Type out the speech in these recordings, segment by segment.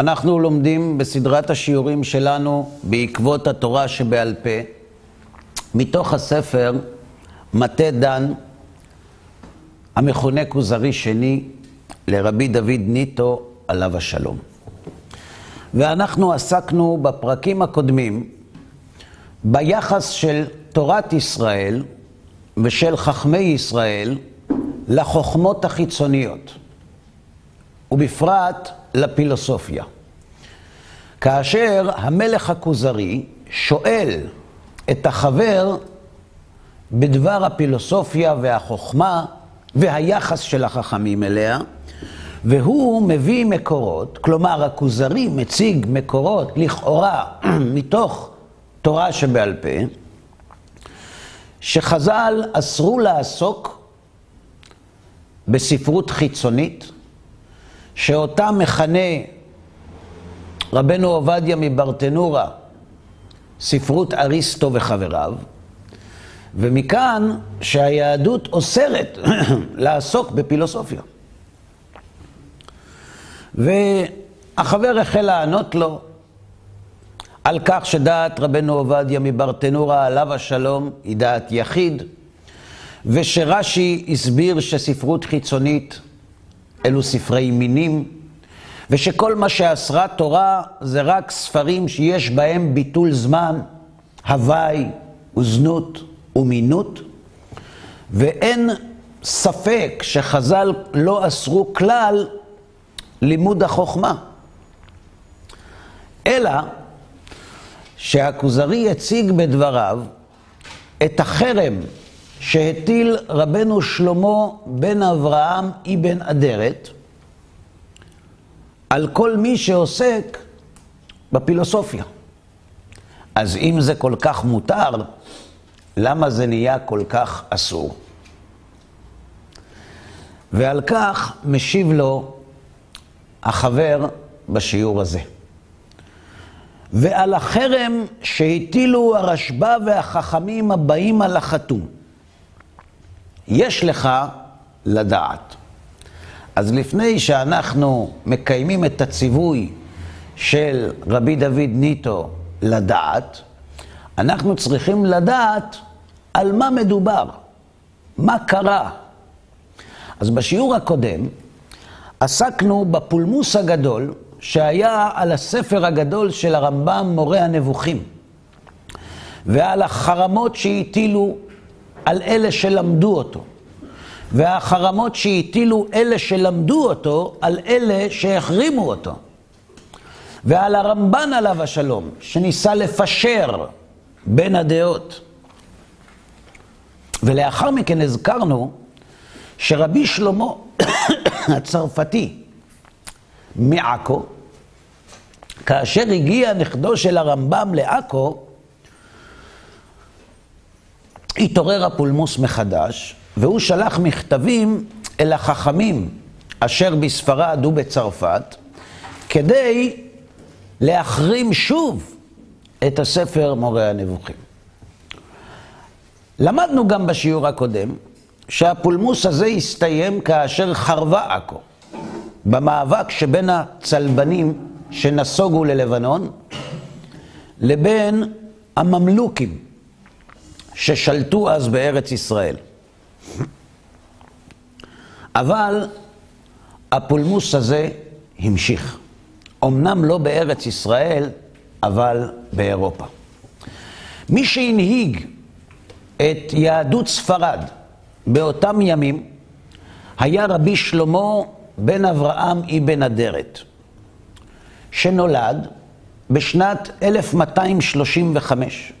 אנחנו לומדים בסדרת השיעורים שלנו בעקבות התורה שבעל פה, מתוך הספר מטה דן, המכונה כוזרי שני, לרבי דוד ניטו, עליו השלום. ואנחנו עסקנו בפרקים הקודמים ביחס של תורת ישראל ושל חכמי ישראל לחוכמות החיצוניות, ובפרט לפילוסופיה. כאשר המלך הכוזרי שואל את החבר בדבר הפילוסופיה והחוכמה והיחס של החכמים אליה, והוא מביא מקורות, כלומר הכוזרי מציג מקורות לכאורה מתוך תורה שבעל פה, שחז"ל אסרו לעסוק בספרות חיצונית, שאותה מכנה רבנו עובדיה מברטנורה ספרות אריסטו וחבריו, ומכאן שהיהדות אוסרת לעסוק בפילוסופיה. והחבר החל לענות לו על כך שדעת רבנו עובדיה מברטנורה עליו השלום היא דעת יחיד, ושרש"י הסביר שספרות חיצונית אלו ספרי מינים, ושכל מה שאסרה תורה זה רק ספרים שיש בהם ביטול זמן, הוואי וזנות ומינות, ואין ספק שחז"ל לא אסרו כלל לימוד החוכמה. אלא שהכוזרי הציג בדבריו את החרם שהטיל רבנו שלמה בן אברהם אבן אדרת על כל מי שעוסק בפילוסופיה. אז אם זה כל כך מותר, למה זה נהיה כל כך אסור? ועל כך משיב לו החבר בשיעור הזה. ועל החרם שהטילו הרשב"א והחכמים הבאים על החתום. יש לך לדעת. אז לפני שאנחנו מקיימים את הציווי של רבי דוד ניטו לדעת, אנחנו צריכים לדעת על מה מדובר, מה קרה. אז בשיעור הקודם עסקנו בפולמוס הגדול שהיה על הספר הגדול של הרמב"ם, מורה הנבוכים, ועל החרמות שהטילו על אלה שלמדו אותו, והחרמות שהטילו אלה שלמדו אותו על אלה שהחרימו אותו, ועל הרמב"ן עליו השלום, שניסה לפשר בין הדעות. ולאחר מכן הזכרנו שרבי שלמה הצרפתי מעכו, כאשר הגיע נכדו של הרמב"ם לעכו, התעורר הפולמוס מחדש, והוא שלח מכתבים אל החכמים אשר בספרד ובצרפת, כדי להחרים שוב את הספר מורה הנבוכים. למדנו גם בשיעור הקודם שהפולמוס הזה הסתיים כאשר חרבה עכו, במאבק שבין הצלבנים שנסוגו ללבנון לבין הממלוכים ששלטו אז בארץ ישראל. אבל הפולמוס הזה המשיך. אמנם לא בארץ ישראל, אבל באירופה. מי שהנהיג את יהדות ספרד באותם ימים היה רבי שלמה בן אברהם אבן אדרת, שנולד בשנת 1235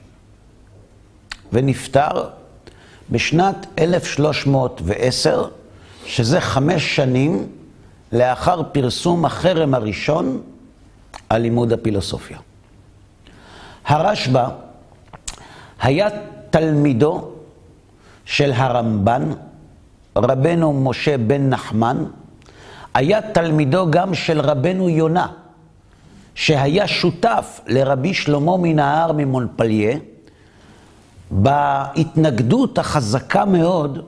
ונפטר בשנת 1310, שזה חמש שנים לאחר פרסום החרם הראשון על לימוד הפילוסופיה. הרשב"א היה תלמידו של הרמב"ן, רבנו משה בן נחמן, היה תלמידו גם של רבנו יונה, שהיה שותף לרבי שלמה מנהר ממונפליה, בהתנגדות החזקה מאוד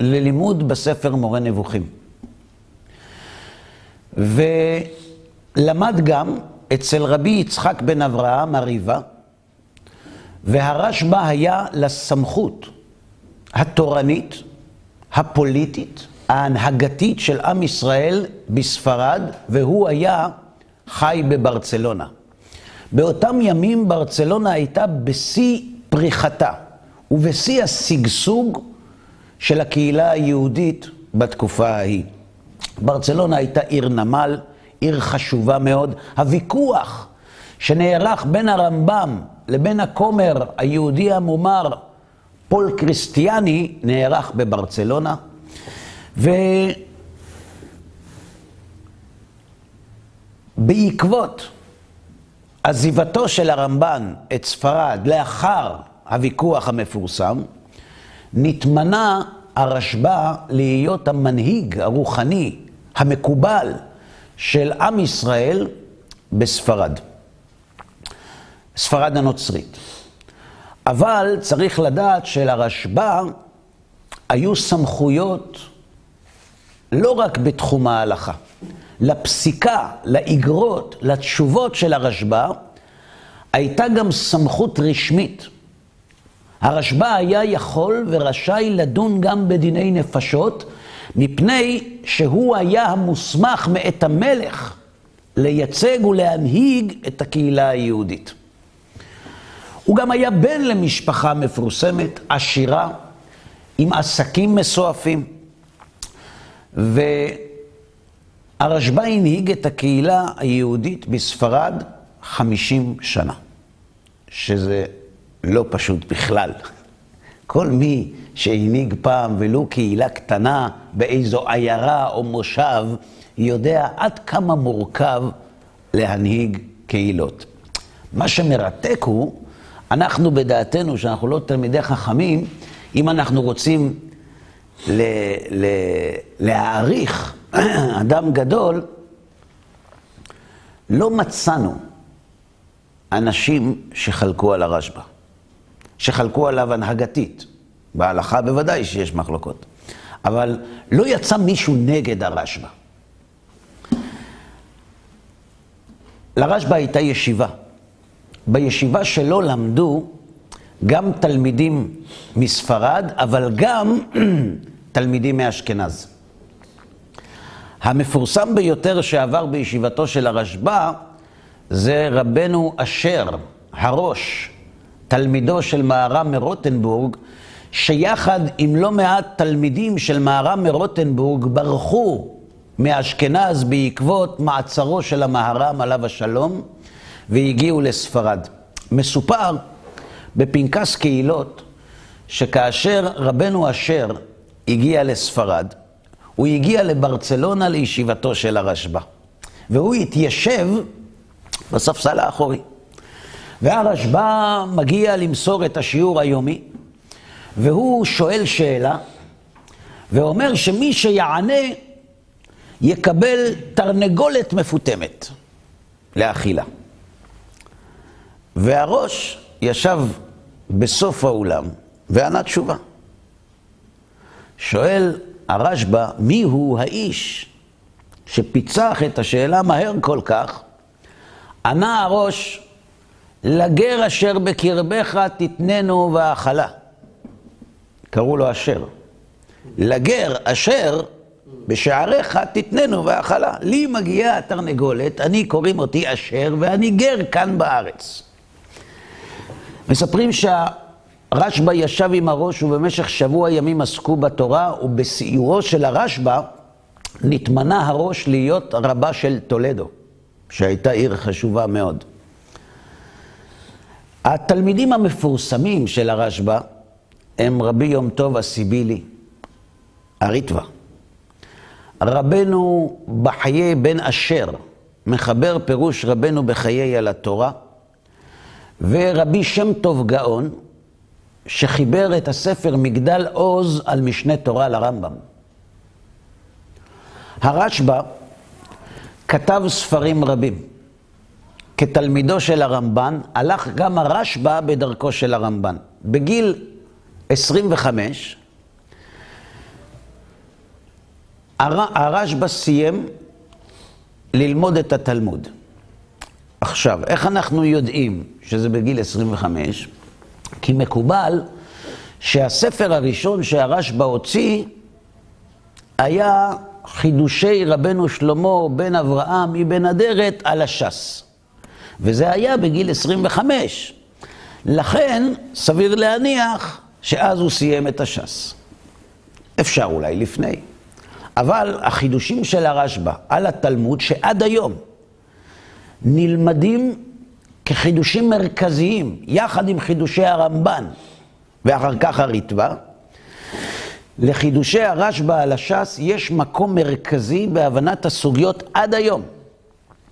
ללימוד בספר מורה נבוכים. למד גם אצל רבי יצחק בן אברהם הריבה, והרשב"א היה לסמכות התורנית, הפוליטית, ההנהגתית של עם ישראל בספרד, והוא היה חי בברצלונה. באותם ימים ברצלונה הייתה בשיא פריחתה ובשיא השגשוג של הקהילה היהודית בתקופה ההיא. ברצלונה הייתה עיר נמל, עיר חשובה מאוד. הוויכוח שנערך בין הרמב"ם לבין הכומר היהודי המומר פול קריסטיאני נערך בברצלונה. ובעקבות עזיבתו של הרמב"ן את ספרד לאחר הוויכוח המפורסם, נתמנה הרשב"א להיות המנהיג הרוחני המקובל של עם ישראל בספרד. ספרד הנוצרית. אבל צריך לדעת שלרשב"א היו סמכויות לא רק בתחום ההלכה. לפסיקה, לאגרות, לתשובות של הרשב"א, הייתה גם סמכות רשמית. הרשב"א היה יכול ורשאי לדון גם בדיני נפשות, מפני שהוא היה המוסמך מאת המלך לייצג ולהנהיג את הקהילה היהודית. הוא גם היה בן למשפחה מפורסמת, עשירה, עם עסקים מסועפים. והרשב"א הנהיג את הקהילה היהודית בספרד 50 שנה, שזה לא פשוט בכלל. כל מי שהנהיג פעם ולו קהילה קטנה באיזו עיירה או מושב, יודע עד כמה מורכב להנהיג קהילות. מה שמרתק הוא, אנחנו בדעתנו, שאנחנו לא תלמידי חכמים, אם אנחנו רוצים ל- ל- להעריך אדם גדול, לא מצאנו אנשים שחלקו על הרשב"א, שחלקו עליו הנהגתית. בהלכה בוודאי שיש מחלוקות. אבל לא יצא מישהו נגד הרשב"א. לרשב"א הייתה ישיבה. בישיבה שלו למדו גם תלמידים מספרד, אבל גם תלמידים מאשכנז. המפורסם ביותר שעבר בישיבתו של הרשב"א זה רבנו אשר, הראש, תלמידו של מהר"ם מרוטנבורג, שיחד עם לא מעט תלמידים של מהר"ם מרוטנבורג ברחו מאשכנז בעקבות מעצרו של המהר"ם עליו השלום, והגיעו לספרד. מסופר בפנקס קהילות, שכאשר רבנו אשר הגיע לספרד, הוא הגיע לברצלונה לישיבתו של הרשב"א. והוא התיישב בספסל האחורי. והרשב"א מגיע למסור את השיעור היומי, והוא שואל שאלה, ואומר שמי שיענה יקבל תרנגולת מפותמת לאכילה. והראש ישב בסוף האולם וענה תשובה. שואל הרשב"א, מי הוא האיש שפיצח את השאלה מהר כל כך? ענה הראש, לגר אשר בקרבך תתננו והאכלה. קראו לו אשר. לגר אשר בשעריך תתננו והאכלה. לי מגיעה התרנגולת, אני קוראים אותי אשר, ואני גר כאן בארץ. מספרים שהרשב"א ישב עם הראש ובמשך שבוע ימים עסקו בתורה, ובסיועו של הרשב"א נתמנה הראש להיות רבה של טולדו, שהייתה עיר חשובה מאוד. התלמידים המפורסמים של הרשב"א הם רבי יום טוב הסיבילי, הריטווה. רבנו בחיי בן אשר, מחבר פירוש רבנו בחיי על התורה, ורבי שם טוב גאון, שחיבר את הספר מגדל עוז על משנה תורה לרמב"ם. הרשב"א כתב ספרים רבים. כתלמידו של הרמב"ן, הלך גם הרשב"א בדרכו של הרמב"ן. בגיל 25, הרשב"א סיים ללמוד את התלמוד. עכשיו, איך אנחנו יודעים שזה בגיל 25? כי מקובל שהספר הראשון שהרשב"א הוציא היה חידושי רבנו שלמה בן אברהם מבן אדרת על הש"ס. וזה היה בגיל 25. לכן, סביר להניח שאז הוא סיים את הש"ס. אפשר אולי לפני. אבל החידושים של הרשב"א על התלמוד, שעד היום נלמדים כחידושים מרכזיים, יחד עם חידושי הרמב"ן ואחר כך הריטב"א, לחידושי הרשב"א על הש"ס יש מקום מרכזי בהבנת הסוגיות עד היום,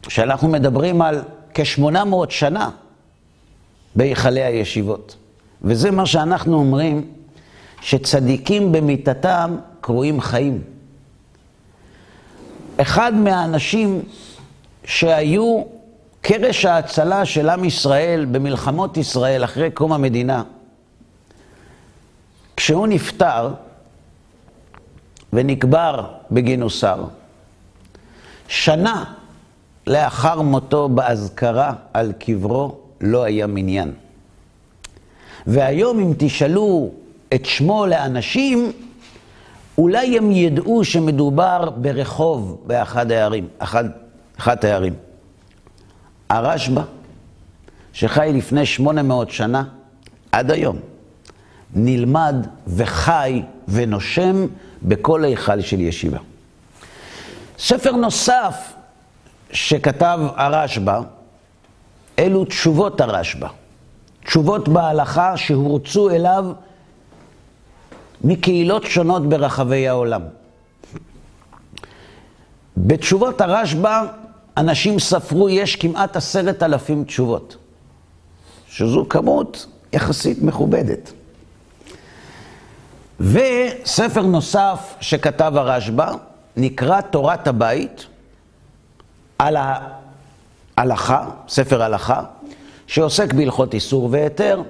שאנחנו מדברים על כ-800 שנה בהיכלי הישיבות. וזה מה שאנחנו אומרים, שצדיקים במיתתם קרויים חיים. אחד מהאנשים שהיו קרש ההצלה של עם ישראל במלחמות ישראל אחרי קום המדינה, כשהוא נפטר ונקבר בגינוסר, שנה לאחר מותו באזכרה על קברו לא היה מניין. והיום אם תשאלו את שמו לאנשים, אולי הם ידעו שמדובר ברחוב באחד הערים, אחד, אחת הערים. הרשב"א, שחי לפני 800 שנה, עד היום, נלמד וחי ונושם בכל היכל של ישיבה. ספר נוסף שכתב הרשב"א, אלו תשובות הרשב"א. תשובות בהלכה שהורצו אליו מקהילות שונות ברחבי העולם. בתשובות הרשב"א, אנשים ספרו, יש כמעט עשרת אלפים תשובות, שזו כמות יחסית מכובדת. וספר נוסף שכתב הרשב"א, נקרא תורת הבית, על ההלכה, ספר הלכה, שעוסק בהלכות איסור והיתר.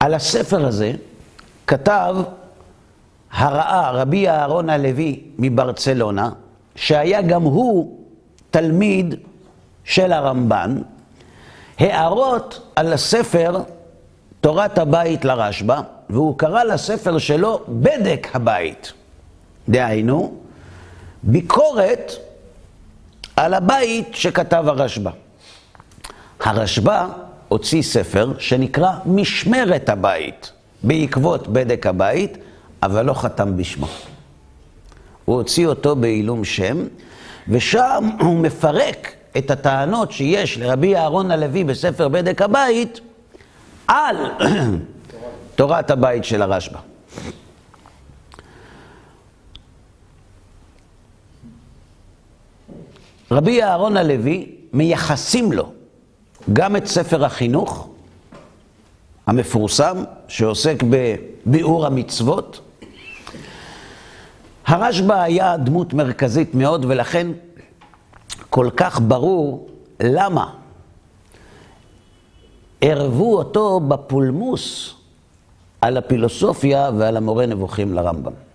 על הספר הזה כתב הרעה רבי אהרון הלוי מברצלונה, שהיה גם הוא תלמיד של הרמב"ן, הערות על הספר תורת הבית לרשב"א, והוא קרא לספר שלו בדק הבית. דהיינו, ביקורת על הבית שכתב הרשב"א. הרשב"א הוציא ספר שנקרא משמרת הבית, בעקבות בדק הבית, אבל לא חתם בשמו. הוא הוציא אותו בעילום שם, ושם הוא מפרק את הטענות שיש לרבי אהרון הלוי בספר בדק הבית על תורת הבית של הרשב"א. רבי אהרון הלוי, מייחסים לו גם את ספר החינוך המפורסם, שעוסק בביאור המצוות. הרשב"א היה דמות מרכזית מאוד, ולכן כל כך ברור למה ערבו אותו בפולמוס על הפילוסופיה ועל המורה נבוכים לרמב"ם.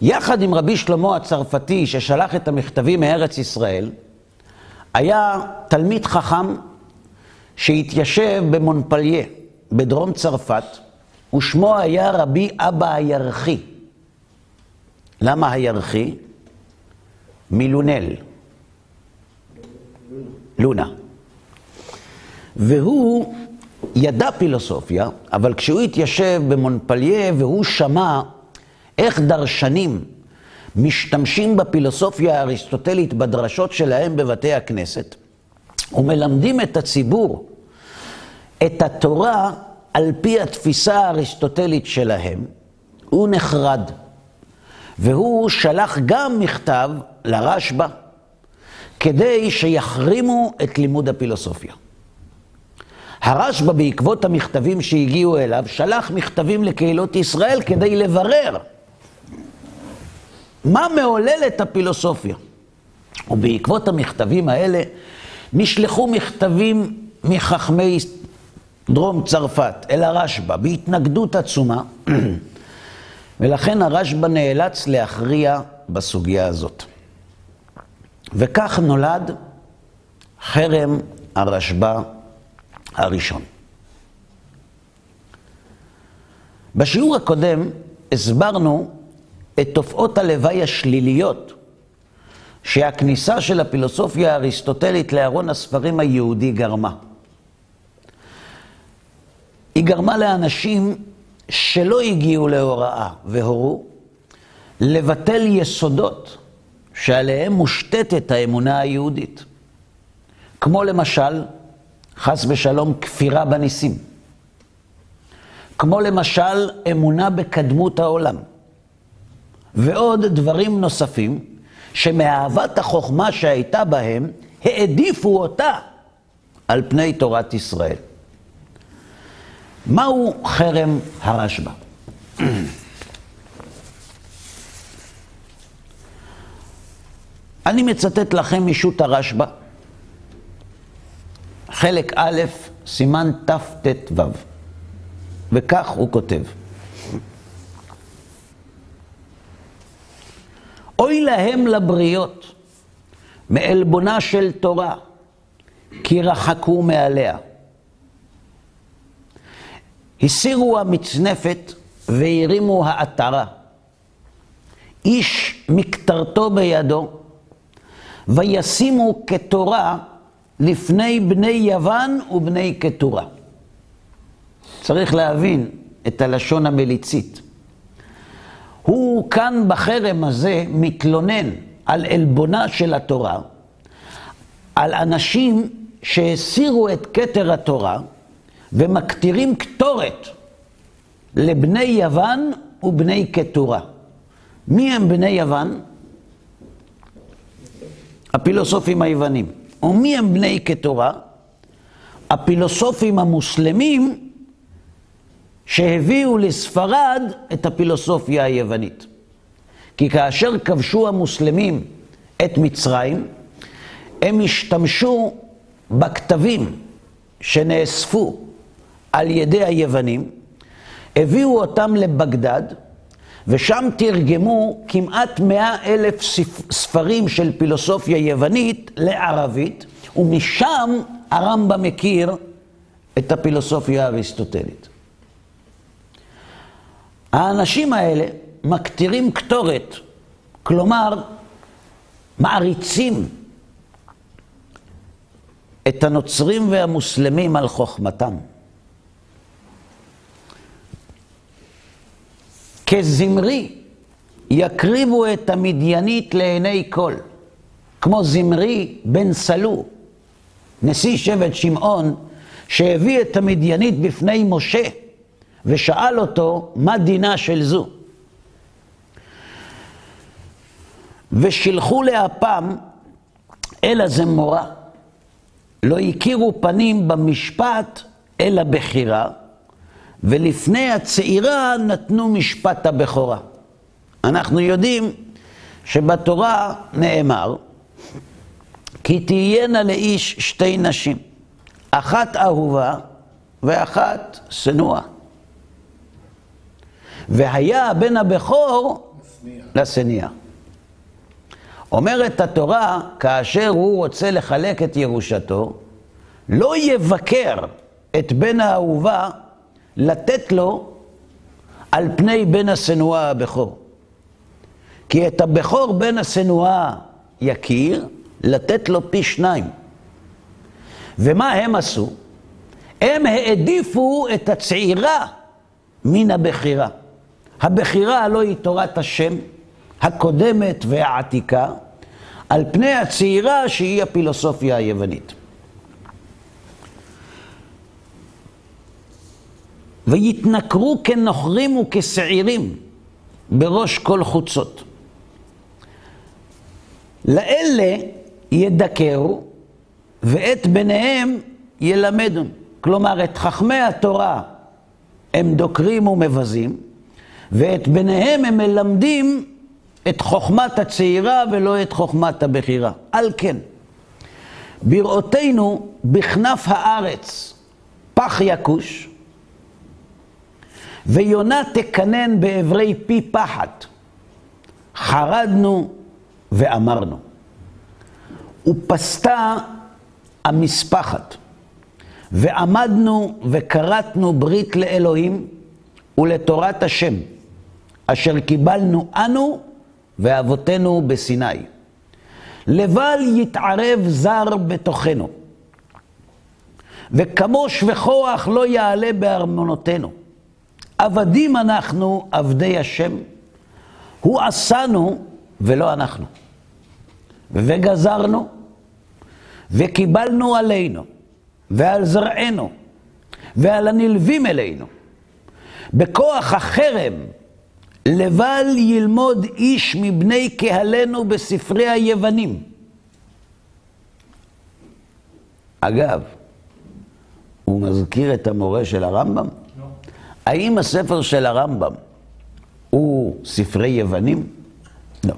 יחד עם רבי שלמה הצרפתי, ששלח את המכתבים מארץ ישראל, היה תלמיד חכם שהתיישב במונפליה, בדרום צרפת, ושמו היה רבי אבא הירחי. למה הירחי? מלונל. לונה. והוא ידע פילוסופיה, אבל כשהוא התיישב במונפליה והוא שמע איך דרשנים משתמשים בפילוסופיה האריסטוטלית בדרשות שלהם בבתי הכנסת, ומלמדים את הציבור את התורה על פי התפיסה האריסטוטלית שלהם, הוא נחרד. והוא שלח גם מכתב לרשב"א כדי שיחרימו את לימוד הפילוסופיה. הרשב"א, בעקבות המכתבים שהגיעו אליו, שלח מכתבים לקהילות ישראל כדי לברר מה מעולל את הפילוסופיה. ובעקבות המכתבים האלה נשלחו מכתבים מחכמי דרום צרפת אל הרשב"א בהתנגדות עצומה, ולכן הרשב"א נאלץ להכריע בסוגיה הזאת. וכך נולד חרם הרשב"א הראשון. בשיעור הקודם הסברנו את תופעות הלוואי השליליות שהכניסה של הפילוסופיה האריסטוטלית לארון הספרים היהודי גרמה. היא גרמה לאנשים שלא הגיעו להוראה והורו לבטל יסודות שעליהם מושתתת האמונה היהודית. כמו למשל, חס ושלום, כפירה בניסים. כמו למשל, אמונה בקדמות העולם. ועוד דברים נוספים שמאהבת החוכמה שהייתה בהם, העדיפו אותה על פני תורת ישראל. מהו חרם הרשב"א? אני מצטט לכם משו"ת הרשב"א, חלק א', סימן תט"ו, וכך הוא כותב: אוי להם לבריות מעלבונה של תורה, כי רחקו מעליה. הסירו המצנפת והרימו העטרה. איש מקטרתו בידו, וישימו כתורה לפני בני יוון ובני קטורה. צריך להבין את הלשון המליצית. הוא כאן בחרם הזה מתלונן על עלבונה של התורה, על אנשים שהסירו את כתר התורה ומקטירים קטורת לבני יוון ובני קטורה. מי הם בני יוון? הפילוסופים היוונים. ומי הם בני קטורה? הפילוסופים המוסלמים שהביאו לספרד את הפילוסופיה היוונית. כי כאשר כבשו המוסלמים את מצרים, הם השתמשו בכתבים שנאספו על ידי היוונים, הביאו אותם לבגדד, ושם תרגמו כמעט מאה אלף ספרים של פילוסופיה יוונית לערבית, ומשם הרמב"ם מכיר את הפילוסופיה האריסטוטלית. האנשים האלה מקטירים קטורת, כלומר, מעריצים את הנוצרים והמוסלמים על חוכמתם. כזמרי יקריבו את המדיינית לעיני כל, כמו זמרי בן סלו, נשיא שבט שמעון, שהביא את המדיינית בפני משה. ושאל אותו, מה דינה של זו? ושילחו לאפם אל הזמורה. לא הכירו פנים במשפט, אלא בחירה, ולפני הצעירה נתנו משפט הבכורה. אנחנו יודעים שבתורה נאמר, כי תהיינה לאיש שתי נשים, אחת אהובה ואחת שנואה. והיה הבן הבכור לשניה. אומרת התורה, כאשר הוא רוצה לחלק את ירושתו, לא יבקר את בן האהובה לתת לו על פני בן השנואה הבכור. כי את הבכור בן השנואה יכיר, לתת לו פי שניים. ומה הם עשו? הם העדיפו את הצעירה מן הבכירה. הבחירה הלא היא תורת השם, הקודמת והעתיקה, על פני הצעירה שהיא הפילוסופיה היוונית. ויתנכרו כנוכרים וכשעירים בראש כל חוצות. לאלה ידכרו ואת בניהם ילמדו. כלומר, את חכמי התורה הם דוקרים ומבזים, ואת בניהם הם מלמדים את חוכמת הצעירה ולא את חוכמת הבכירה. על כן, בראותנו בכנף הארץ פח יכוש, ויונה תקנן באברי פי פחת. חרדנו ואמרנו. ופסתה המספחת, ועמדנו וכרתנו ברית לאלוהים ולתורת השם, אשר קיבלנו אנו ואבותינו בסיני. לבל יתערב זר בתוכנו, וכמוש וכוח לא יעלה בארמונותינו. עבדים אנחנו, עבדי השם, הוא עשנו ולא אנחנו. וגזרנו, וקיבלנו עלינו, ועל זרענו, ועל הנלווים אלינו. בכוח החרם, לבל ילמוד איש מבני קהלנו בספרי היוונים. אגב, הוא מזכיר את המורה של הרמב"ם? לא. האם הספר של הרמב"ם הוא ספרי יוונים? לא.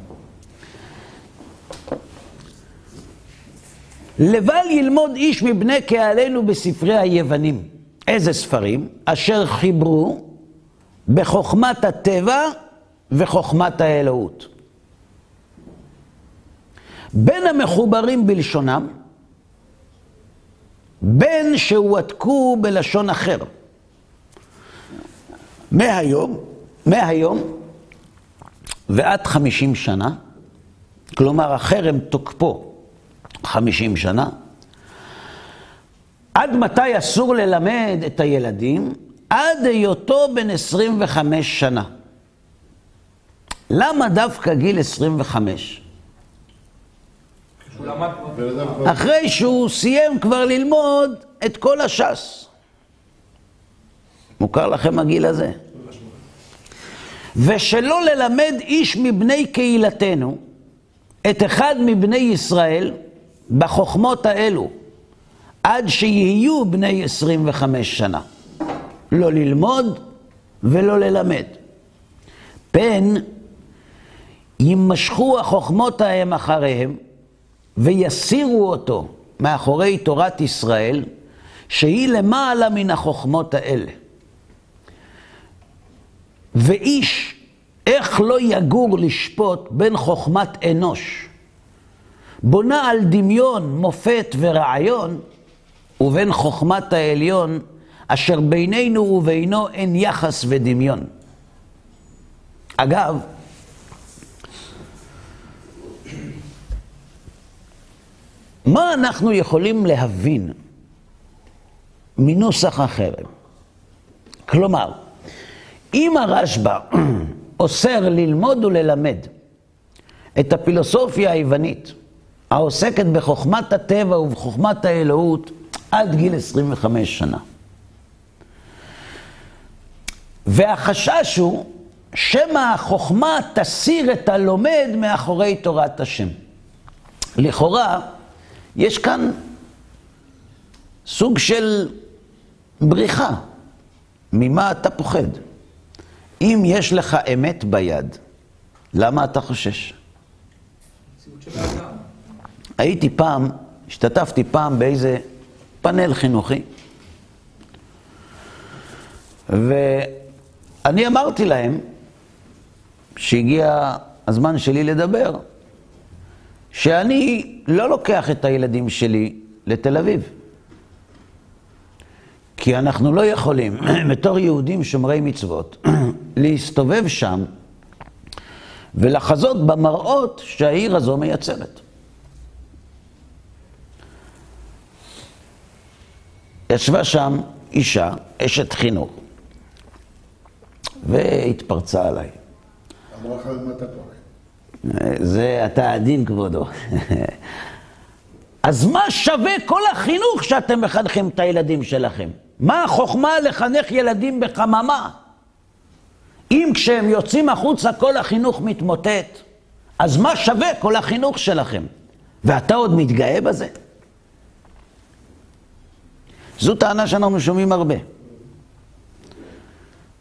לבל ילמוד איש מבני קהלנו בספרי היוונים. איזה ספרים? אשר חיברו בחוכמת הטבע וחוכמת האלוהות. בין המחוברים בלשונם, בין שהועתקו בלשון אחר. מהיום, מהיום ועד חמישים שנה, כלומר החרם תוקפו חמישים שנה, עד מתי אסור ללמד את הילדים? עד היותו בן 25 שנה. למה דווקא גיל 25? אחרי שהוא סיים כבר ללמוד את כל הש"ס. מוכר לכם הגיל הזה? ושלא ללמד איש מבני קהילתנו את אחד מבני ישראל בחוכמות האלו, עד שיהיו בני 25 שנה. לא ללמוד ולא ללמד. פן יימשכו החוכמות ההם אחריהם ויסירו אותו מאחורי תורת ישראל, שהיא למעלה מן החוכמות האלה. ואיש, איך לא יגור לשפוט בין חוכמת אנוש, בונה על דמיון, מופת ורעיון, ובין חוכמת העליון, אשר בינינו ובינו אין יחס ודמיון. אגב, מה אנחנו יכולים להבין מנוסח החרם? כלומר, אם הרשב"א אוסר ללמוד וללמד את הפילוסופיה היוונית העוסקת בחוכמת הטבע ובחוכמת האלוהות עד גיל 25 שנה. והחשש הוא שמא החוכמה תסיר את הלומד מאחורי תורת השם. לכאורה, יש כאן סוג של בריחה. ממה אתה פוחד? אם יש לך אמת ביד, למה אתה חושש? הייתי פעם, השתתפתי פעם באיזה פאנל חינוכי, ואני אמרתי להם, שהגיע הזמן שלי לדבר, שאני לא לוקח את הילדים שלי לתל אביב. כי אנחנו לא יכולים, בתור יהודים שומרי מצוות, להסתובב שם ולחזות במראות שהעיר הזו מייצרת. ישבה שם אישה, אשת חינוך, והתפרצה עליי. אמרה לך מה אתה טועה. זה אתה עדין כבודו. אז מה שווה כל החינוך שאתם מחנכים את הילדים שלכם? מה החוכמה לחנך ילדים בחממה? אם כשהם יוצאים החוצה כל החינוך מתמוטט, אז מה שווה כל החינוך שלכם? ואתה עוד מתגאה בזה? זו טענה שאנחנו שומעים הרבה.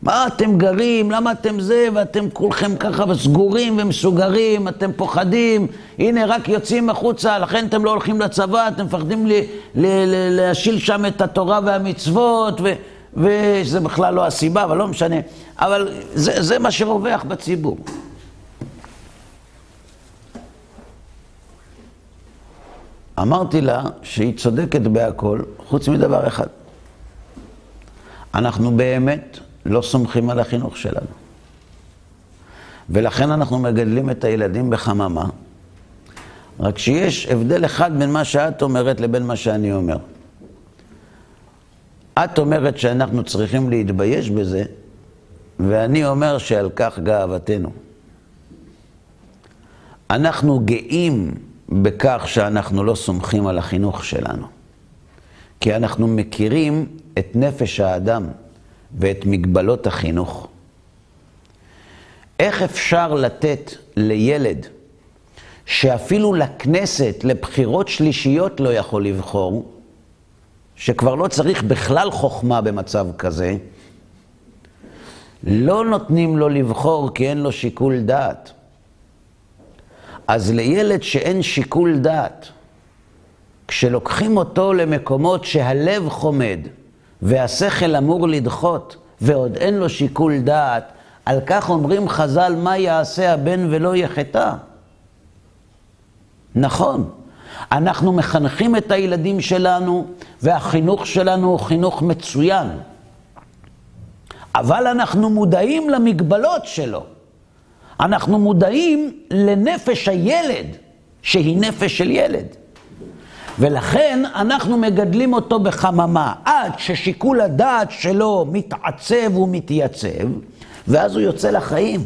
מה אתם גרים, למה אתם זה, ואתם כולכם ככה סגורים ומסוגרים, אתם פוחדים, הנה רק יוצאים החוצה, לכן אתם לא הולכים לצבא, אתם מפחדים להשיל שם את התורה והמצוות, ו, וזה בכלל לא הסיבה, אבל לא משנה. אבל זה, זה מה שרווח בציבור. אמרתי לה שהיא צודקת בהכל, חוץ מדבר אחד. אנחנו באמת לא סומכים על החינוך שלנו. ולכן אנחנו מגדלים את הילדים בחממה, רק שיש הבדל אחד בין מה שאת אומרת לבין מה שאני אומר. את אומרת שאנחנו צריכים להתבייש בזה, ואני אומר שעל כך גאוותנו. אנחנו גאים בכך שאנחנו לא סומכים על החינוך שלנו, כי אנחנו מכירים את נפש האדם ואת מגבלות החינוך. איך אפשר לתת לילד שאפילו לכנסת, לבחירות שלישיות לא יכול לבחור, שכבר לא צריך בכלל חוכמה במצב כזה, לא נותנים לו לבחור כי אין לו שיקול דעת. אז לילד שאין שיקול דעת, כשלוקחים אותו למקומות שהלב חומד והשכל אמור לדחות ועוד אין לו שיקול דעת, על כך אומרים חז"ל, מה יעשה הבן ולא יחטא? נכון, אנחנו מחנכים את הילדים שלנו, והחינוך שלנו הוא חינוך מצוין. אבל אנחנו מודעים למגבלות שלו. אנחנו מודעים לנפש הילד, שהיא נפש של ילד. ולכן אנחנו מגדלים אותו בחממה, עד ששיקול הדעת שלו מתעצב ומתייצב, ואז הוא יוצא לחיים.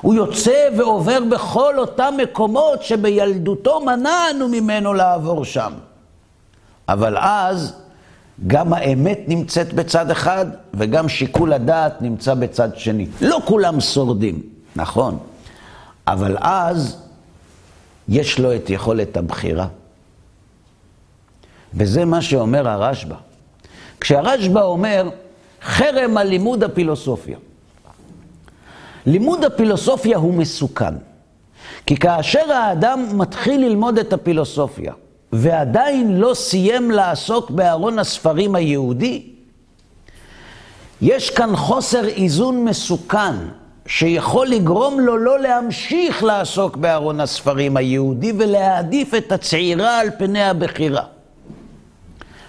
הוא יוצא ועובר בכל אותם מקומות שבילדותו מנענו ממנו לעבור שם. אבל אז גם האמת נמצאת בצד אחד, וגם שיקול הדעת נמצא בצד שני. לא כולם שורדים, נכון, אבל אז יש לו את יכולת הבחירה. וזה מה שאומר הרשב"א. כשהרשב"א אומר, חרם על לימוד הפילוסופיה. לימוד הפילוסופיה הוא מסוכן. כי כאשר האדם מתחיל ללמוד את הפילוסופיה, ועדיין לא סיים לעסוק בארון הספרים היהודי, יש כאן חוסר איזון מסוכן, שיכול לגרום לו לא להמשיך לעסוק בארון הספרים היהודי ולהעדיף את הצעירה על פני הבכירה.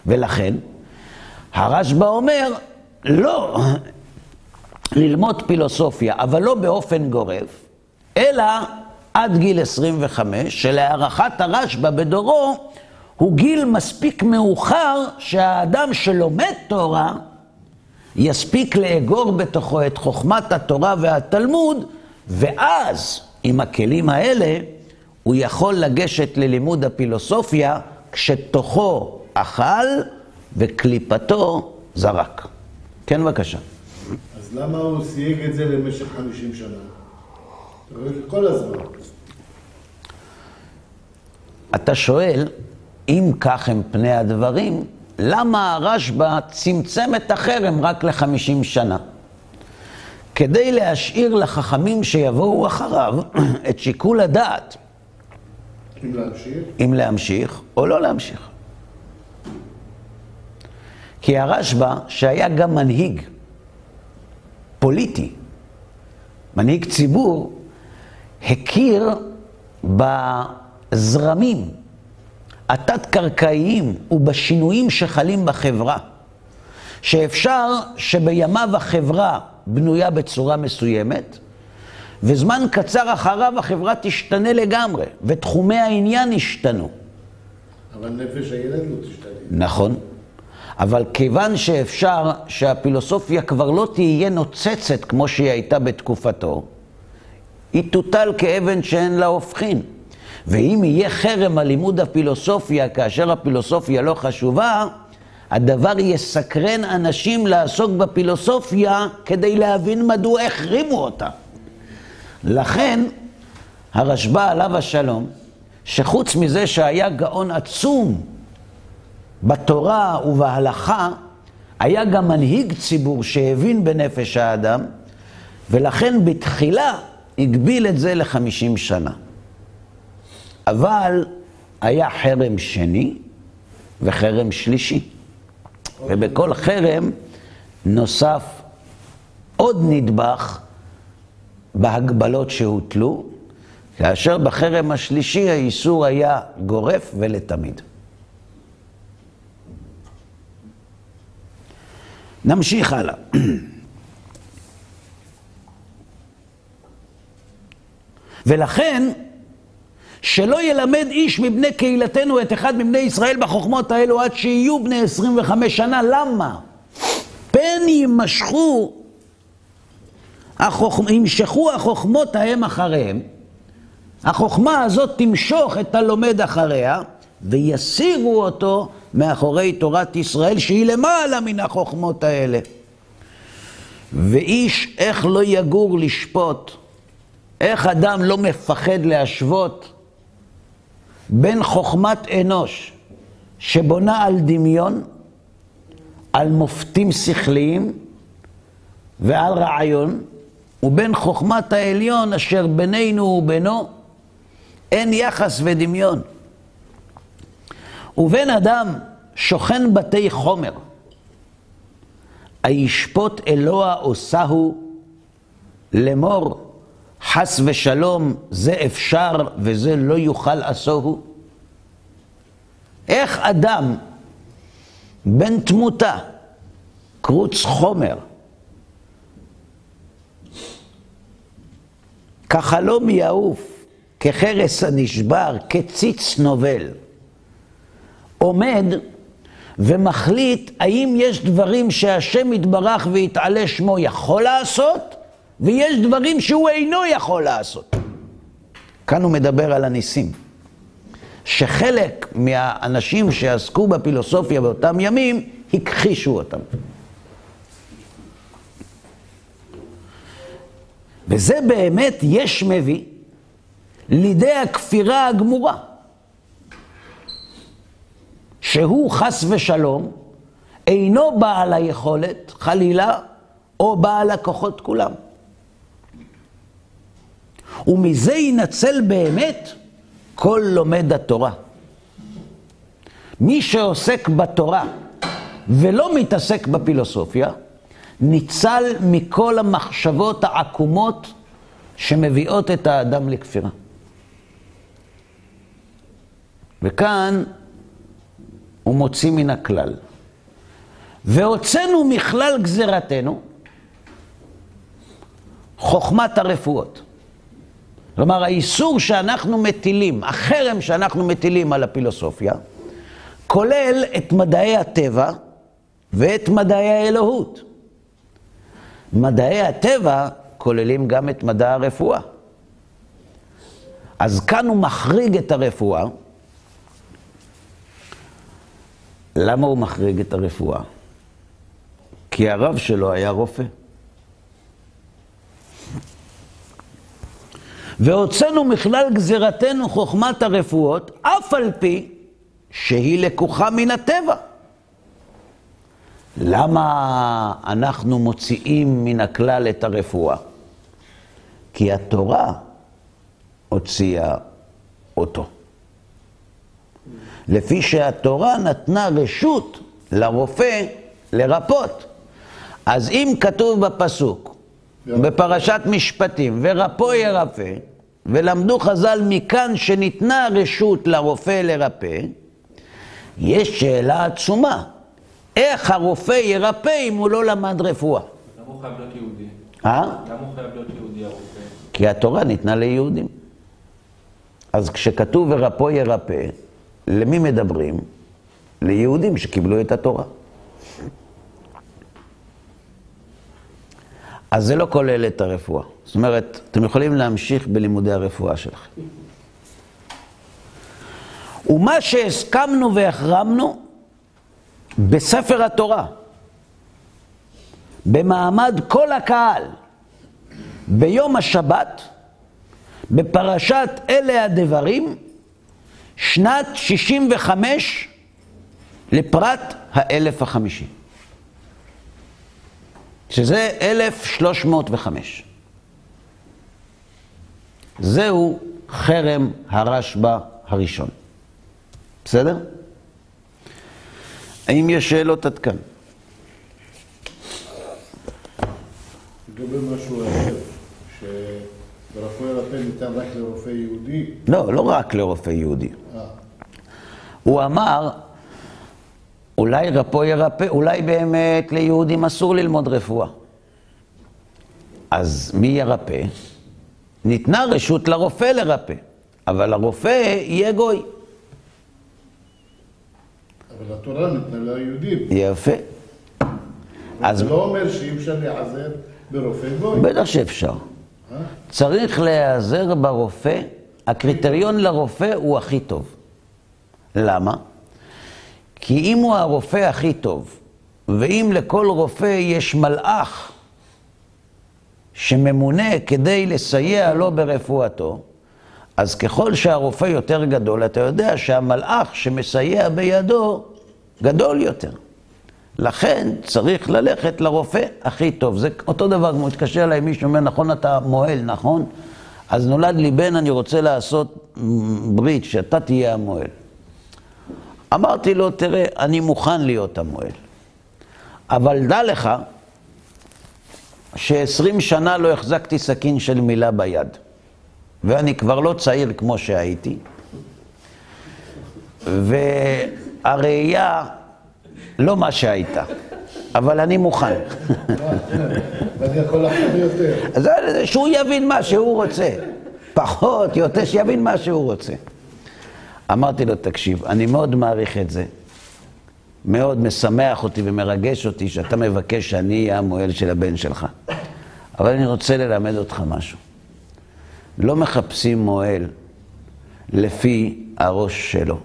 ולכן, הרשב"א אומר, לא, ללמוד פילוסופיה, אבל לא באופן גורף, אלא עד גיל 25, שלהערכת הרשב"א בדורו, הוא גיל מספיק מאוחר שהאדם שלומד תורה יספיק לאגור בתוכו את חוכמת התורה והתלמוד, ואז, עם הכלים האלה, הוא יכול לגשת ללימוד הפילוסופיה כשתוכו אכל וקליפתו זרק. כן, בבקשה. אז למה הוא סייג את זה למשך 50 שנה? כל הזמן. אתה שואל, אם כך הם פני הדברים, למה הרשב"א צמצם את החרם רק לחמישים שנה? כדי להשאיר לחכמים שיבואו אחריו את שיקול הדעת. אם להמשיך? אם להמשיך או לא להמשיך. כי הרשב"א, שהיה גם מנהיג פוליטי, מנהיג ציבור, הכיר בזרמים התת-קרקעיים ובשינויים שחלים בחברה, שאפשר שבימיו החברה בנויה בצורה מסוימת, וזמן קצר אחריו החברה תשתנה לגמרי, ותחומי העניין ישתנו. אבל נפש הילד לא תשתנה. נכון. אבל כיוון שאפשר שהפילוסופיה כבר לא תהיה נוצצת כמו שהיא הייתה בתקופתו, היא תוטל כאבן שאין לה הופכין. ואם יהיה חרם על לימוד הפילוסופיה כאשר הפילוסופיה לא חשובה, הדבר יסקרן אנשים לעסוק בפילוסופיה כדי להבין מדוע החרימו אותה. לכן, הרשב"א עליו השלום, שחוץ מזה שהיה גאון עצום בתורה ובהלכה, היה גם מנהיג ציבור שהבין בנפש האדם, ולכן בתחילה הגביל את זה לחמישים שנה. אבל היה חרם שני וחרם שלישי. ובכל חרם נוסף עוד נדבך בהגבלות שהוטלו, כאשר בחרם השלישי האיסור היה גורף ולתמיד. נמשיך הלאה. ולכן, שלא ילמד איש מבני קהילתנו את אחד מבני ישראל בחוכמות האלו עד שיהיו בני 25 שנה. למה? פן יימשכו, החוכ... ימשכו החוכמות ההם אחריהם. החוכמה הזאת תמשוך את הלומד אחריה, ויסירו אותו מאחורי תורת ישראל, שהיא למעלה מן החוכמות האלה. ואיש איך לא יגור לשפוט, איך אדם לא מפחד להשוות בין חוכמת אנוש שבונה על דמיון, על מופתים שכליים ועל רעיון, ובין חוכמת העליון אשר בינינו ובינו אין יחס ודמיון. ובן אדם שוכן בתי חומר, הישפוט אלוה עושהו לאמור חס ושלום, זה אפשר וזה לא יוכל עשוהו? איך אדם בן תמותה, קרוץ חומר, כחלום יעוף, כחרס הנשבר, כציץ נובל, עומד ומחליט האם יש דברים שהשם יתברך ויתעלה שמו יכול לעשות, ויש דברים שהוא אינו יכול לעשות. כאן הוא מדבר על הניסים. שחלק מהאנשים שעסקו בפילוסופיה באותם ימים, הכחישו אותם. וזה באמת יש מביא לידי הכפירה הגמורה. שהוא חס ושלום אינו בעל היכולת, חלילה, או בעל הכוחות כולם. ומזה ינצל באמת כל לומד התורה. מי שעוסק בתורה ולא מתעסק בפילוסופיה, ניצל מכל המחשבות העקומות שמביאות את האדם לכפירה. וכאן הוא מוציא מן הכלל. והוצאנו מכלל גזירתנו חוכמת הרפואות. כלומר, האיסור שאנחנו מטילים, החרם שאנחנו מטילים על הפילוסופיה, כולל את מדעי הטבע ואת מדעי האלוהות. מדעי הטבע כוללים גם את מדע הרפואה. אז כאן הוא מחריג את הרפואה. למה הוא מחריג את הרפואה? כי הרב שלו היה רופא. והוצאנו מכלל גזירתנו חוכמת הרפואות, אף על פי שהיא לקוחה מן הטבע. למה אנחנו מוציאים מן הכלל את הרפואה? כי התורה הוציאה אותו. לפי שהתורה נתנה רשות לרופא לרפות. אז אם כתוב בפסוק, בפרשת משפטים, ורפו ירפא, ולמדו חז"ל מכאן שניתנה רשות לרופא לרפא, יש שאלה עצומה. איך הרופא ירפא אם הוא לא למד רפואה? למה הוא חייב להיות יהודי? אה? למה הוא חייב להיות יהודי הרופא? כי התורה ניתנה ליהודים. אז כשכתוב ורפו ירפא, למי מדברים? ליהודים שקיבלו את התורה. אז זה לא כולל את הרפואה. זאת אומרת, אתם יכולים להמשיך בלימודי הרפואה שלכם. ומה שהסכמנו והחרמנו בספר התורה, במעמד כל הקהל, ביום השבת, בפרשת אלה הדברים, שנת 65 לפרט האלף החמישי. שזה 1305. זהו חרם הרשב"א הראשון. בסדר? האם יש שאלות עד כאן? לגבי משהו אחר, ורפואי רפא ניתן רק לרופא יהודי? לא, לא רק לרופא יהודי. אה, הוא אמר, אולי רפו ירפא, אולי באמת ליהודים אסור ללמוד רפואה. אז מי ירפא? ניתנה רשות לרופא לרפא, אבל הרופא יהיה גוי. אבל התורה ניתנה ליהודים. יפה. אז זה לא אומר שאי אפשר להיעזר ברופא גוי. בטח שאפשר. צריך להיעזר ברופא, הקריטריון לרופא הוא הכי טוב. למה? כי אם הוא הרופא הכי טוב, ואם לכל רופא יש מלאך שממונה כדי לסייע לו ברפואתו, אז ככל שהרופא יותר גדול, אתה יודע שהמלאך שמסייע בידו גדול יותר. לכן צריך ללכת לרופא הכי טוב. זה אותו דבר, כמו התקשר אליי מישהו, אומר, נכון אתה מוהל, נכון? אז נולד לי בן, אני רוצה לעשות ברית, שאתה תהיה המוהל. אמרתי לו, תראה, אני מוכן להיות המוהל, אבל דע לך שעשרים שנה לא החזקתי סכין של מילה ביד, ואני כבר לא צעיר כמו שהייתי, והראייה לא מה שהייתה, אבל אני מוכן. ואני יכול לחשוב יותר. שהוא יבין מה שהוא רוצה, פחות, יותר, שיבין מה שהוא רוצה. אמרתי לו, תקשיב, אני מאוד מעריך את זה. מאוד משמח אותי ומרגש אותי שאתה מבקש שאני אהיה המוהל של הבן שלך. אבל אני רוצה ללמד אותך משהו. לא מחפשים מוהל לפי הראש שלו.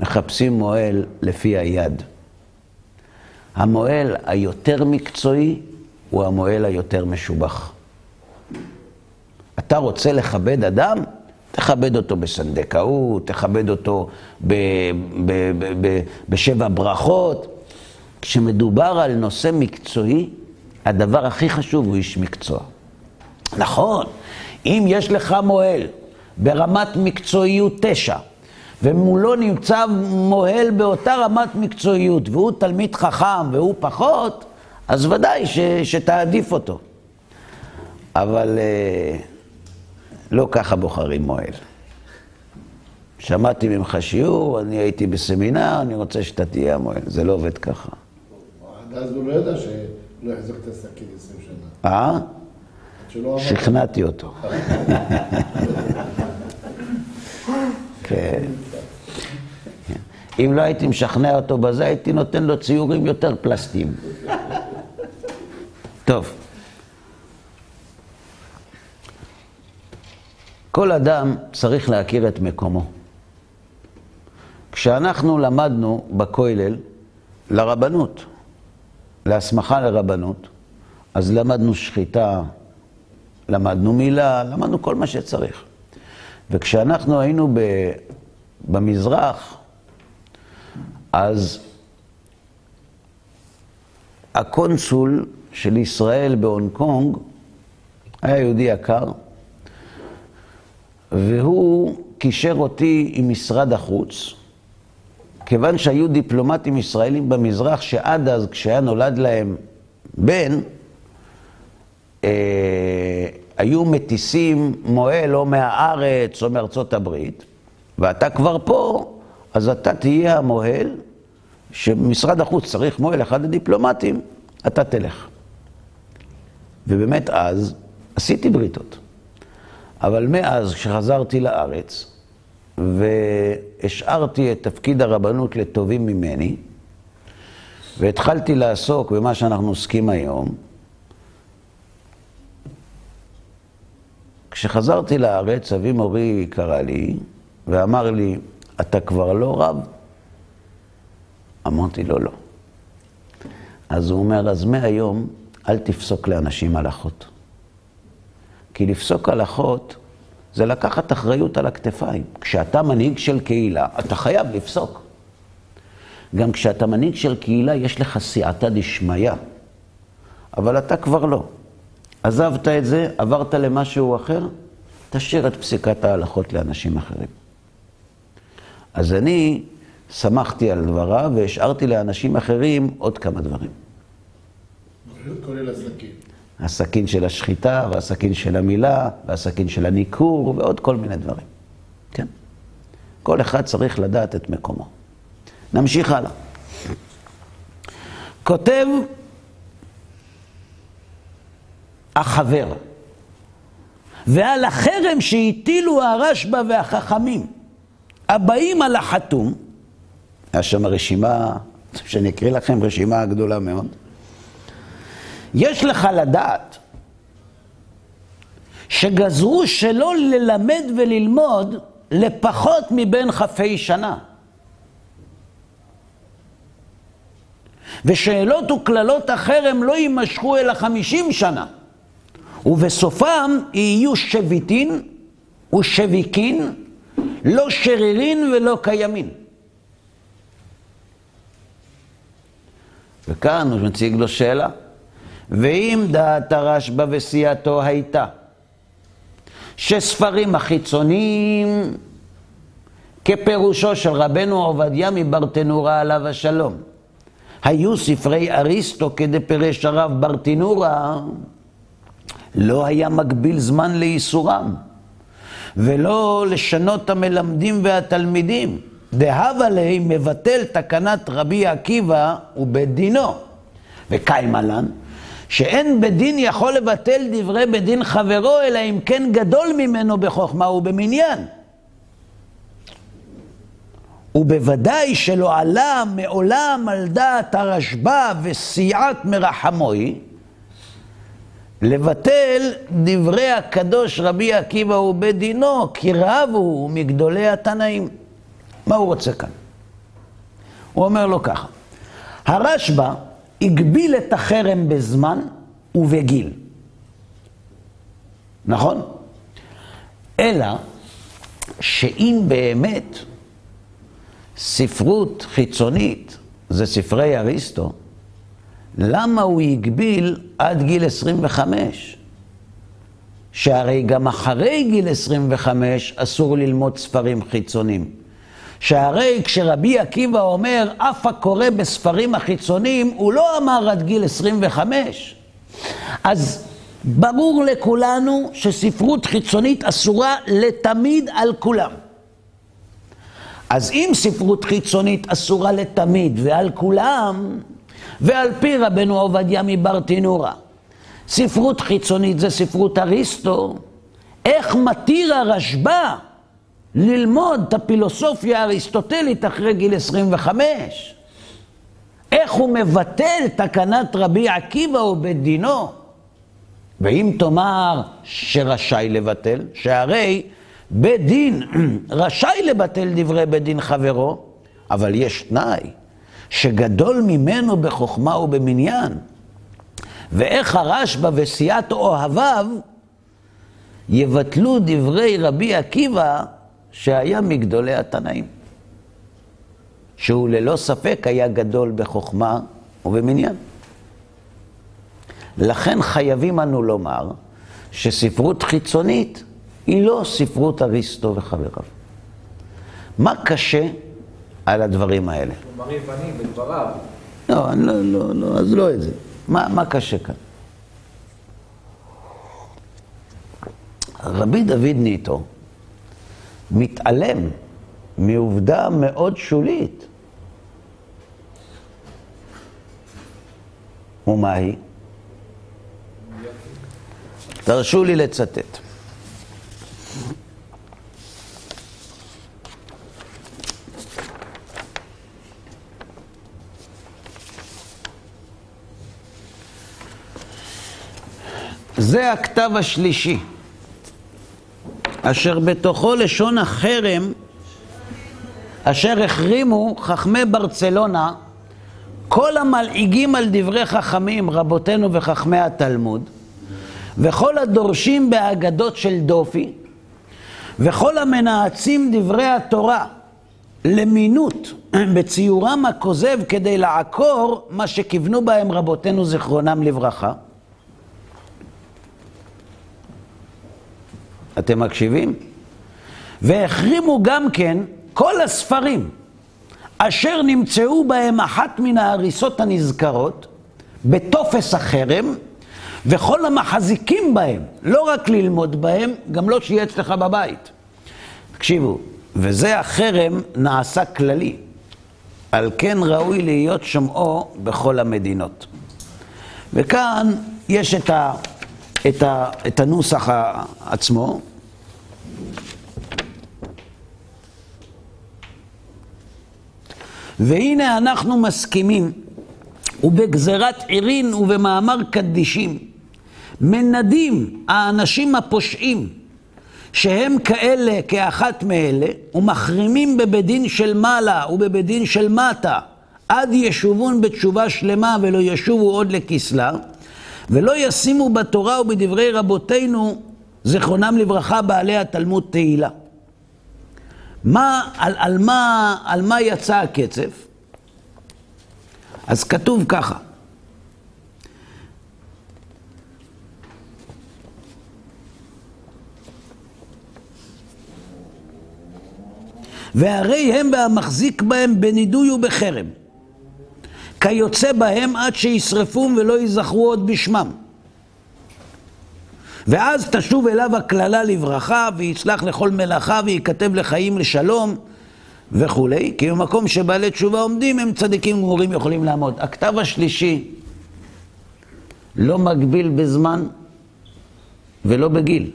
מחפשים מוהל לפי היד. המוהל היותר מקצועי הוא המוהל היותר משובח. אתה רוצה לכבד אדם? תכבד אותו בסנדקאות, תכבד אותו ב, ב, ב, בשבע ברכות. כשמדובר על נושא מקצועי, הדבר הכי חשוב הוא איש מקצוע. נכון, אם יש לך מוהל ברמת מקצועיות תשע, ומולו נמצא מוהל באותה רמת מקצועיות, והוא תלמיד חכם והוא פחות, אז ודאי ש, שתעדיף אותו. אבל אה, לא ככה בוחרים מוהל. שמעתי ממך שיעור, אני הייתי בסמינר, אני רוצה שאתה תהיה המוהל. זה לא עובד ככה. אז הוא לא ידע שלא יחזיק את הסכין 20 שנה. אה? שכנעתי אותו. כן. אם לא הייתי משכנע אותו בזה, הייתי נותן לו ציורים יותר פלסטיים. טוב. כל אדם צריך להכיר את מקומו. כשאנחנו למדנו בכולל לרבנות, להסמכה לרבנות, אז למדנו שחיטה, למדנו מילה, למדנו כל מה שצריך. וכשאנחנו היינו במזרח, אז הקונסול של ישראל בהונג קונג היה יהודי יקר, והוא קישר אותי עם משרד החוץ, כיוון שהיו דיפלומטים ישראלים במזרח, שעד אז, כשהיה נולד להם בן, אה, היו מטיסים מוהל או מהארץ או מארצות הברית, ואתה כבר פה, אז אתה תהיה המוהל, שמשרד החוץ צריך מוהל, אחד הדיפלומטים, אתה תלך. ובאמת אז עשיתי בריתות. אבל מאז, כשחזרתי לארץ, והשארתי את תפקיד הרבנות לטובים ממני, והתחלתי לעסוק במה שאנחנו עוסקים היום, כשחזרתי לארץ, אבי מורי קרא לי ואמר לי, אתה כבר לא רב? אמרתי לו, לא. אז הוא אומר, אז מהיום אל תפסוק לאנשים הלכות. כי לפסוק הלכות זה לקחת אחריות על הכתפיים. כשאתה מנהיג של קהילה, אתה חייב לפסוק. גם כשאתה מנהיג של קהילה, יש לך סייעתא דשמיא, אבל אתה כבר לא. עזבת את זה, עברת למשהו אחר, תשאיר את פסיקת ההלכות לאנשים אחרים. אז אני שמחתי על דבריו והשארתי לאנשים אחרים עוד כמה דברים. כולל הסכין. הסכין של השחיטה, והסכין של המילה, והסכין של הניכור, ועוד כל מיני דברים. כן? כל אחד צריך לדעת את מקומו. נמשיך הלאה. כותב החבר, ועל החרם שהטילו הרשב"א והחכמים, הבאים על החתום, היה שם רשימה, שאני אקריא לכם רשימה גדולה מאוד. יש לך לדעת שגזרו שלא ללמד וללמוד לפחות מבין כ"י שנה. ושאלות וקללות החרם לא יימשכו אלא חמישים שנה, ובסופם יהיו שביתין ושביקין, לא שרירין ולא קיימין. וכאן הוא מציג לו שאלה. ואם דעת הרשב"א וסיעתו הייתה שספרים החיצוניים כפירושו של רבנו עובדיה מברטנורה עליו השלום היו ספרי אריסטו כדפירש הרב ברטינורה לא היה מגביל זמן לייסורם ולא לשנות המלמדים והתלמידים דהבה ליה מבטל תקנת רבי עקיבא ובית דינו וקיימה לן שאין בית דין יכול לבטל דברי בית דין חברו, אלא אם כן גדול ממנו בחוכמה ובמניין. ובוודאי שלא עלה מעולם על דעת הרשב"א וסיעת מרחמוי, לבטל דברי הקדוש רבי עקיבא ובית דינו, כי רב הוא מגדולי התנאים. מה הוא רוצה כאן? הוא אומר לו ככה, הרשב"א הגביל את החרם בזמן ובגיל. נכון? אלא שאם באמת ספרות חיצונית זה ספרי אריסטו, למה הוא הגביל עד גיל 25? שהרי גם אחרי גיל 25 אסור ללמוד ספרים חיצוניים. שהרי כשרבי עקיבא אומר, אף הקורא בספרים החיצוניים, הוא לא אמר עד גיל 25. אז ברור לכולנו שספרות חיצונית אסורה לתמיד על כולם. אז אם ספרות חיצונית אסורה לתמיד ועל כולם, ועל פי רבנו עובדיה מברטינורה, ספרות חיצונית זה ספרות אריסטו, איך מתיר הרשב"א ללמוד את הפילוסופיה האריסטוטלית אחרי גיל 25. איך הוא מבטל תקנת רבי עקיבא ובית דינו. ואם תאמר שרשאי לבטל, שהרי בית דין רשאי לבטל דברי בית דין חברו, אבל יש תנאי, שגדול ממנו בחוכמה ובמניין. ואיך הרשב"א וסיעת אוהביו יבטלו דברי רבי עקיבא שהיה מגדולי התנאים, שהוא ללא ספק היה גדול בחוכמה ובמניין. לכן חייבים אנו לומר שספרות חיצונית היא לא ספרות אריסטו וחבריו. מה קשה על הדברים האלה? הוא מראה פנים בדבריו. לא, לא, לא, לא, אז לא את זה. מה, מה קשה כאן? רבי דוד ניטו, מתעלם מעובדה מאוד שולית. ומה היא? תרשו לי לצטט. זה הכתב השלישי. אשר בתוכו לשון החרם, אשר החרימו חכמי ברצלונה, כל המלעיגים על דברי חכמים, רבותינו וחכמי התלמוד, וכל הדורשים באגדות של דופי, וכל המנאצים דברי התורה למינות בציורם הכוזב כדי לעקור מה שכיוונו בהם רבותינו זיכרונם לברכה. אתם מקשיבים? והחרימו גם כן כל הספרים אשר נמצאו בהם אחת מן ההריסות הנזכרות, בטופס החרם, וכל המחזיקים בהם, לא רק ללמוד בהם, גם לא שיהיה אצלך בבית. תקשיבו, וזה החרם נעשה כללי. על כן ראוי להיות שומעו בכל המדינות. וכאן יש את, ה, את, ה, את הנוסח עצמו. והנה אנחנו מסכימים, ובגזרת עירין ובמאמר קדישים, מנדים האנשים הפושעים, שהם כאלה כאחת מאלה, ומחרימים בבית דין של מעלה ובבית דין של מטה, עד ישובון בתשובה שלמה ולא ישובו עוד לכסלה, ולא ישימו בתורה ובדברי רבותינו, זכרונם לברכה, בעלי התלמוד תהילה. מה, על, על, מה, על מה יצא הקצף? אז כתוב ככה, והרי הם והמחזיק בהם בנידוי ובחרם, כיוצא בהם עד שישרפום ולא ייזכרו עוד בשמם. ואז תשוב אליו הקללה לברכה, ויצלח לכל מלאכה, וייכתב לחיים לשלום וכולי, כי במקום שבעלי תשובה עומדים, הם צדיקים גמורים יכולים לעמוד. הכתב השלישי לא מגביל בזמן ולא בגיל.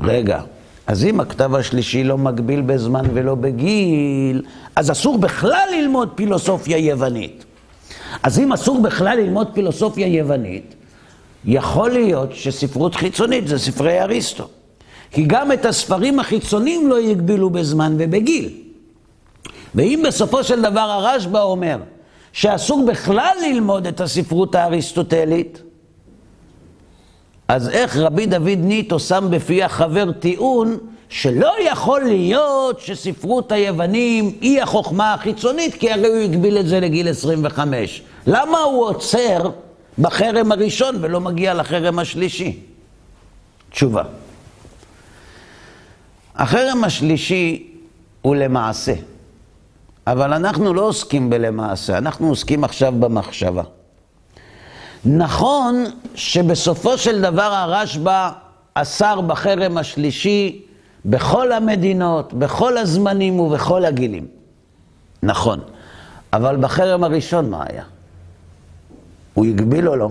רגע, אז אם הכתב השלישי לא מגביל בזמן ולא בגיל, אז אסור בכלל ללמוד פילוסופיה יוונית. אז אם אסור בכלל ללמוד פילוסופיה יוונית, יכול להיות שספרות חיצונית זה ספרי אריסטו. כי גם את הספרים החיצוניים לא יגבילו בזמן ובגיל. ואם בסופו של דבר הרשב"א אומר שאסור בכלל ללמוד את הספרות האריסטוטלית, אז איך רבי דוד ניטו שם בפי החבר טיעון שלא יכול להיות שספרות היוונים היא החוכמה החיצונית, כי הרי הוא הגביל את זה לגיל 25. למה הוא עוצר בחרם הראשון ולא מגיע לחרם השלישי? תשובה. החרם השלישי הוא למעשה, אבל אנחנו לא עוסקים בלמעשה, אנחנו עוסקים עכשיו במחשבה. נכון שבסופו של דבר הרשב"א אסר בחרם השלישי בכל המדינות, בכל הזמנים ובכל הגילים. נכון. אבל בחרם הראשון מה היה? הוא הגביל או לא?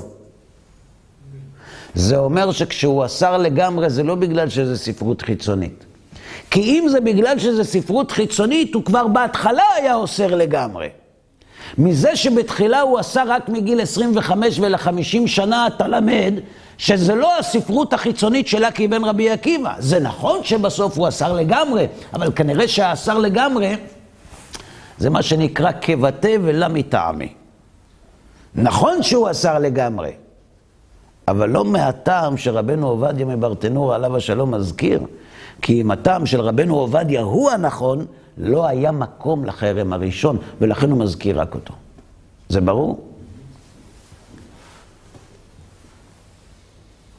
זה אומר שכשהוא אסר לגמרי זה לא בגלל שזה ספרות חיצונית. כי אם זה בגלל שזה ספרות חיצונית, הוא כבר בהתחלה היה אוסר לגמרי. מזה שבתחילה הוא עשה רק מגיל 25 ול-50 שנה, אתה למד שזה לא הספרות החיצונית שלה כבן רבי עקיבא. זה נכון שבסוף הוא אסר לגמרי, אבל כנראה שהאסר לגמרי זה מה שנקרא כבטא ולה מטעמי. נכון שהוא אסר לגמרי, אבל לא מהטעם שרבנו עובדיה מברטנור עליו השלום מזכיר, כי אם הטעם של רבנו עובדיה הוא הנכון, לא היה מקום לחרם הראשון, ולכן הוא מזכיר רק אותו. זה ברור?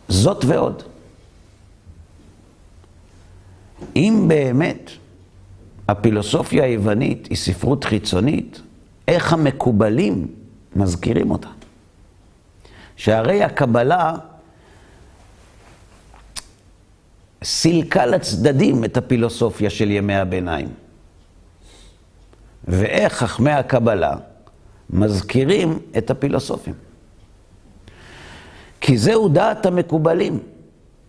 זאת ועוד. אם באמת הפילוסופיה היוונית היא ספרות חיצונית, איך המקובלים מזכירים אותה? שהרי הקבלה סילקה לצדדים את הפילוסופיה של ימי הביניים. ואיך חכמי הקבלה מזכירים את הפילוסופים. כי זהו דעת המקובלים,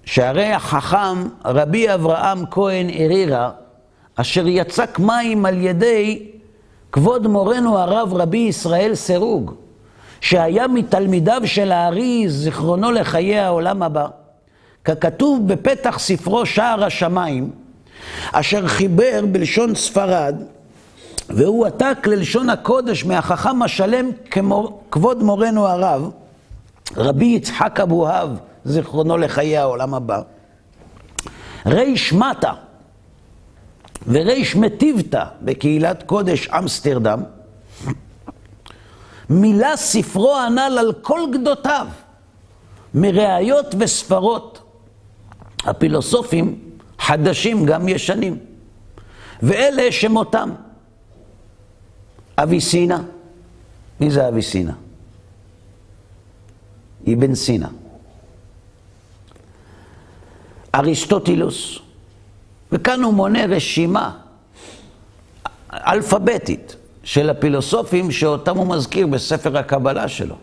שהרי החכם רבי אברהם כהן ארירה, אשר יצק מים על ידי כבוד מורנו הרב רבי ישראל סירוג, שהיה מתלמידיו של הארי, זיכרונו לחיי העולם הבא, ככתוב בפתח ספרו שער השמיים, אשר חיבר בלשון ספרד והוא עתק ללשון הקודש מהחכם השלם כבוד מורנו הרב, רבי יצחק אבוהב, זיכרונו לחיי העולם הבא. ריש מטה וריש מטיבתא בקהילת קודש אמסטרדם, מילא ספרו הנ"ל על כל גדותיו, מראיות וספרות. הפילוסופים חדשים גם ישנים, ואלה שמותם. אביסינה. מי זה אביסינה? אבן סינה, אריסטוטילוס, וכאן הוא מונה רשימה אלפביתית של הפילוסופים שאותם הוא מזכיר בספר הקבלה שלו.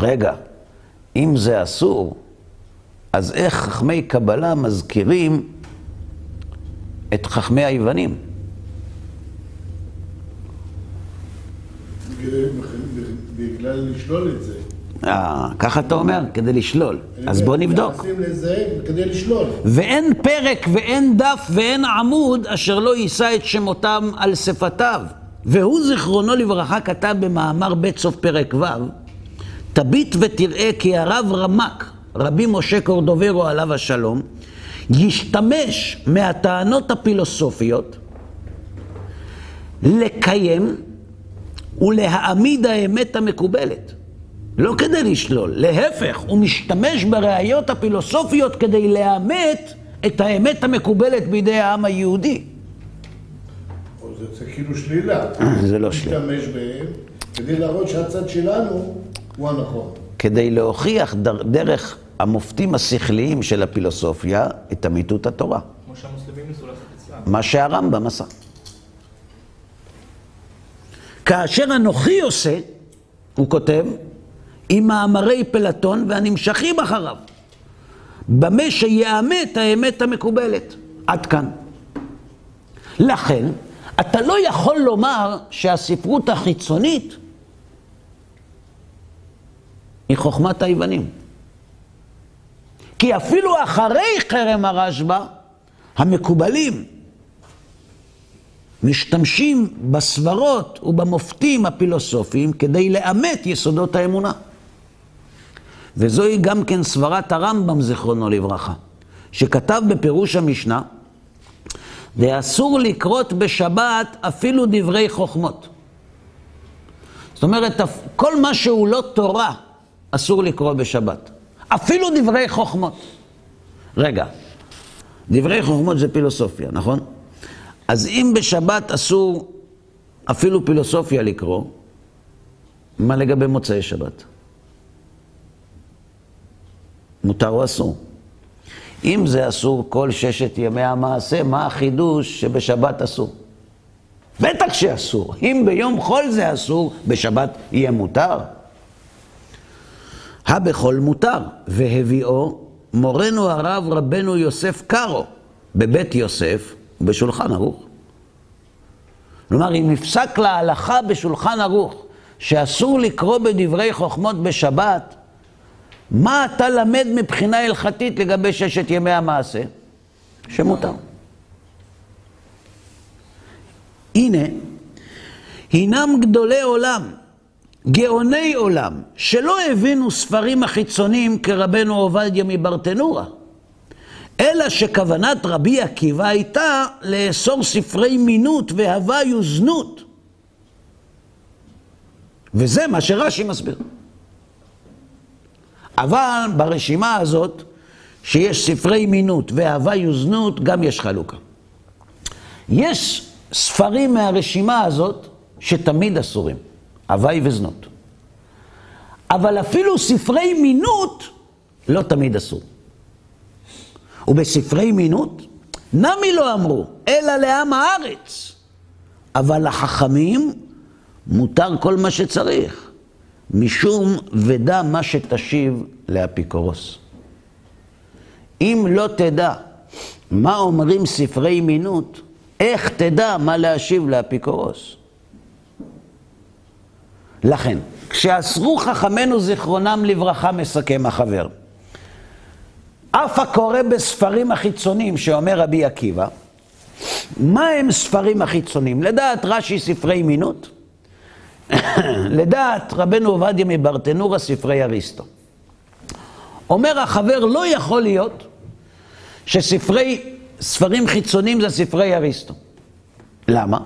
רגע, אם זה אסור, אז איך חכמי קבלה מזכירים את חכמי היוונים? בגלל לשלול את זה. אה, ככה אתה אומר, כדי לשלול. אז בוא נבדוק. ואין פרק ואין דף ואין עמוד אשר לא יישא את שמותם על שפתיו. והוא זיכרונו לברכה כתב במאמר בית סוף פרק ו', תביט ותראה כי הרב רמק, רבי משה קורדוברו עליו השלום, ישתמש מהטענות הפילוסופיות לקיים ולהעמיד האמת המקובלת. לא כדי לשלול, להפך, הוא משתמש בראיות הפילוסופיות כדי לאמת את האמת המקובלת בידי העם היהודי. זה, זה כאילו שלילה. זה לא שלילה. להשתמש בהם כדי להראות שהצד שלנו הוא הנכון. כדי להוכיח דר, דרך המופתים השכליים של הפילוסופיה את אמיתות התורה. כמו שהמוסלמים ניסו לעשות אצלם. מה שהרמב"ם עשה. כאשר אנוכי עושה, הוא כותב, עם מאמרי פלטון והנמשכים אחריו, במה שיאמת האמת המקובלת. עד כאן. לכן, אתה לא יכול לומר שהספרות החיצונית היא חוכמת היוונים. כי אפילו אחרי חרם הרשב"א, המקובלים משתמשים בסברות ובמופתים הפילוסופיים כדי לאמת יסודות האמונה. וזוהי גם כן סברת הרמב"ם, זיכרונו לברכה, שכתב בפירוש המשנה, ואסור לקרות בשבת אפילו דברי חוכמות. זאת אומרת, כל מה שהוא לא תורה, אסור לקרוא בשבת. אפילו דברי חוכמות. רגע, דברי חוכמות זה פילוסופיה, נכון? אז אם בשבת אסור אפילו פילוסופיה לקרוא, מה לגבי מוצאי שבת? מותר או אסור? אם זה אסור כל ששת ימי המעשה, מה החידוש שבשבת אסור? בטח שאסור. אם ביום חול זה אסור, בשבת יהיה מותר. הבכל מותר, והביאו מורנו הרב רבנו יוסף קארו בבית יוסף ובשולחן ערוך. כלומר, אם נפסק להלכה בשולחן ערוך שאסור לקרוא בדברי חוכמות בשבת, מה אתה למד מבחינה הלכתית לגבי ששת ימי המעשה? שמותר. הנה, הינם גדולי עולם, גאוני עולם, שלא הבינו ספרים החיצוניים כרבנו עובדיה מברטנורה, אלא שכוונת רבי עקיבא הייתה לאסור ספרי מינות והווי וזנות. וזה מה שרש"י מסביר. אבל ברשימה הזאת, שיש ספרי מינות והווי וזנות, גם יש חלוקה. יש ספרים מהרשימה הזאת שתמיד אסורים, הווי וזנות. אבל אפילו ספרי מינות לא תמיד אסור. ובספרי מינות, נמי לא אמרו, אלא לעם הארץ. אבל לחכמים מותר כל מה שצריך, משום ודע מה שתשיב לאפיקורוס. אם לא תדע מה אומרים ספרי מינות, איך תדע מה להשיב לאפיקורוס? לכן, כשאסרו חכמינו זיכרונם לברכה, מסכם החבר, אף הקורא בספרים החיצוניים שאומר רבי עקיבא, מה הם ספרים החיצוניים? לדעת רש"י ספרי מינות, לדעת רבנו עובדיה מברטנורה ספרי אריסטו. אומר החבר, לא יכול להיות שספרי, ספרים חיצוניים זה ספרי אריסטו. למה?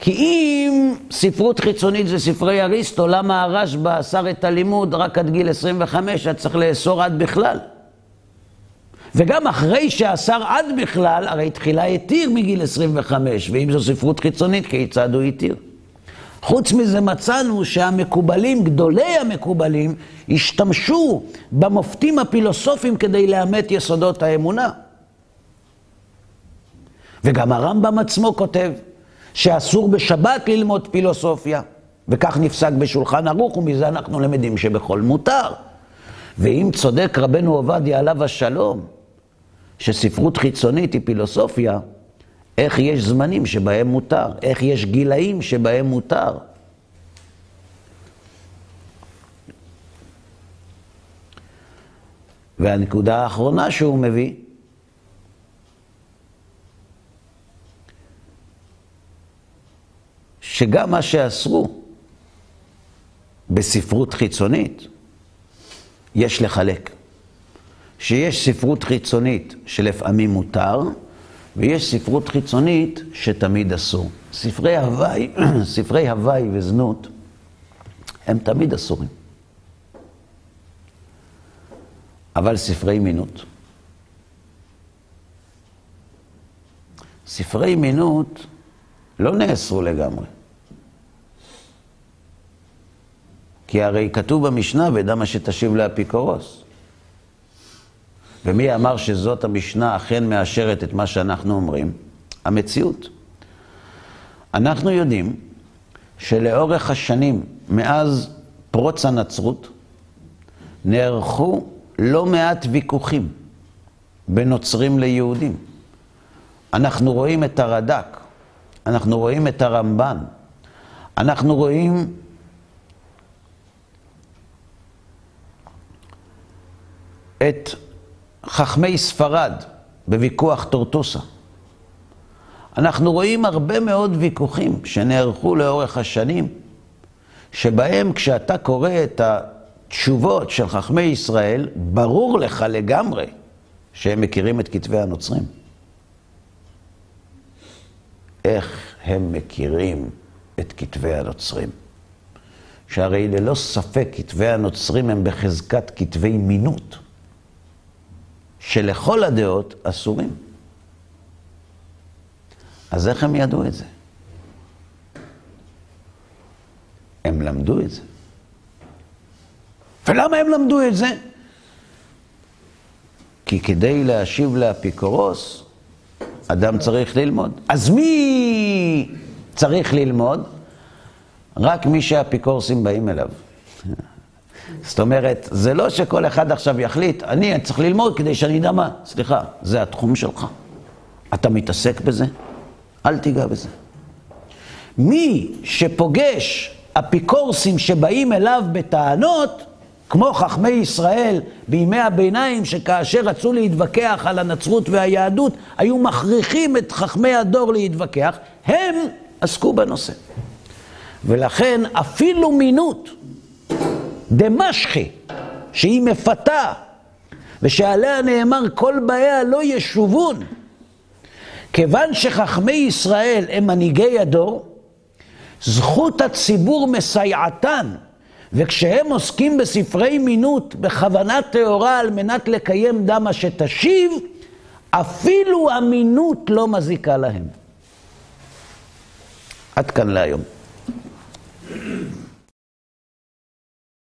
כי אם ספרות חיצונית זה ספרי אריסטו, למה הרשב"א אסר את הלימוד רק עד גיל 25, היה צריך לאסור עד בכלל? וגם אחרי שאסר עד בכלל, הרי תחילה התיר מגיל 25, ואם זו ספרות חיצונית, כיצד הוא התיר? חוץ מזה מצאנו שהמקובלים, גדולי המקובלים, השתמשו במופתים הפילוסופיים כדי לאמת יסודות האמונה. וגם הרמב"ם עצמו כותב שאסור בשבת ללמוד פילוסופיה, וכך נפסק בשולחן ערוך, ומזה אנחנו למדים שבכל מותר. ואם צודק רבנו עובדיה עליו השלום, שספרות חיצונית היא פילוסופיה, איך יש זמנים שבהם מותר, איך יש גילאים שבהם מותר. והנקודה האחרונה שהוא מביא, שגם מה שאסרו בספרות חיצונית, יש לחלק. שיש ספרות חיצונית שלפעמים מותר, ויש ספרות חיצונית שתמיד אסור. ספרי הוואי, ספרי הוואי וזנות הם תמיד אסורים. אבל ספרי מינות. ספרי מינות לא נאסרו לגמרי. כי הרי כתוב במשנה, ודע מה שתשיב לאפיקורוס. ומי אמר שזאת המשנה אכן מאשרת את מה שאנחנו אומרים? המציאות. אנחנו יודעים שלאורך השנים, מאז פרוץ הנצרות, נערכו לא מעט ויכוחים בין נוצרים ליהודים. אנחנו רואים את הרד"ק, אנחנו רואים את הרמב"ן, אנחנו רואים את חכמי ספרד בוויכוח טורטוסה. אנחנו רואים הרבה מאוד ויכוחים שנערכו לאורך השנים, שבהם כשאתה קורא את התשובות של חכמי ישראל, ברור לך לגמרי שהם מכירים את כתבי הנוצרים. איך הם מכירים את כתבי הנוצרים? שהרי ללא ספק כתבי הנוצרים הם בחזקת כתבי מינות. שלכל הדעות אסורים. אז איך הם ידעו את זה? הם למדו את זה. ולמה הם למדו את זה? כי כדי להשיב לאפיקורוס, אדם צריך ללמוד. אז מי צריך ללמוד? רק מי שהאפיקורסים באים אליו. זאת אומרת, זה לא שכל אחד עכשיו יחליט, אני צריך ללמוד כדי שאני אדע מה. סליחה, זה התחום שלך. אתה מתעסק בזה? אל תיגע בזה. מי שפוגש אפיקורסים שבאים אליו בטענות, כמו חכמי ישראל בימי הביניים, שכאשר רצו להתווכח על הנצרות והיהדות, היו מכריחים את חכמי הדור להתווכח, הם עסקו בנושא. ולכן אפילו מינות דמשכי, שהיא מפתה, ושעליה נאמר כל באיה לא ישובון. כיוון שחכמי ישראל הם מנהיגי הדור, זכות הציבור מסייעתן, וכשהם עוסקים בספרי מינות בכוונה טהורה על מנת לקיים דמה שתשיב, אפילו המינות לא מזיקה להם. עד כאן להיום.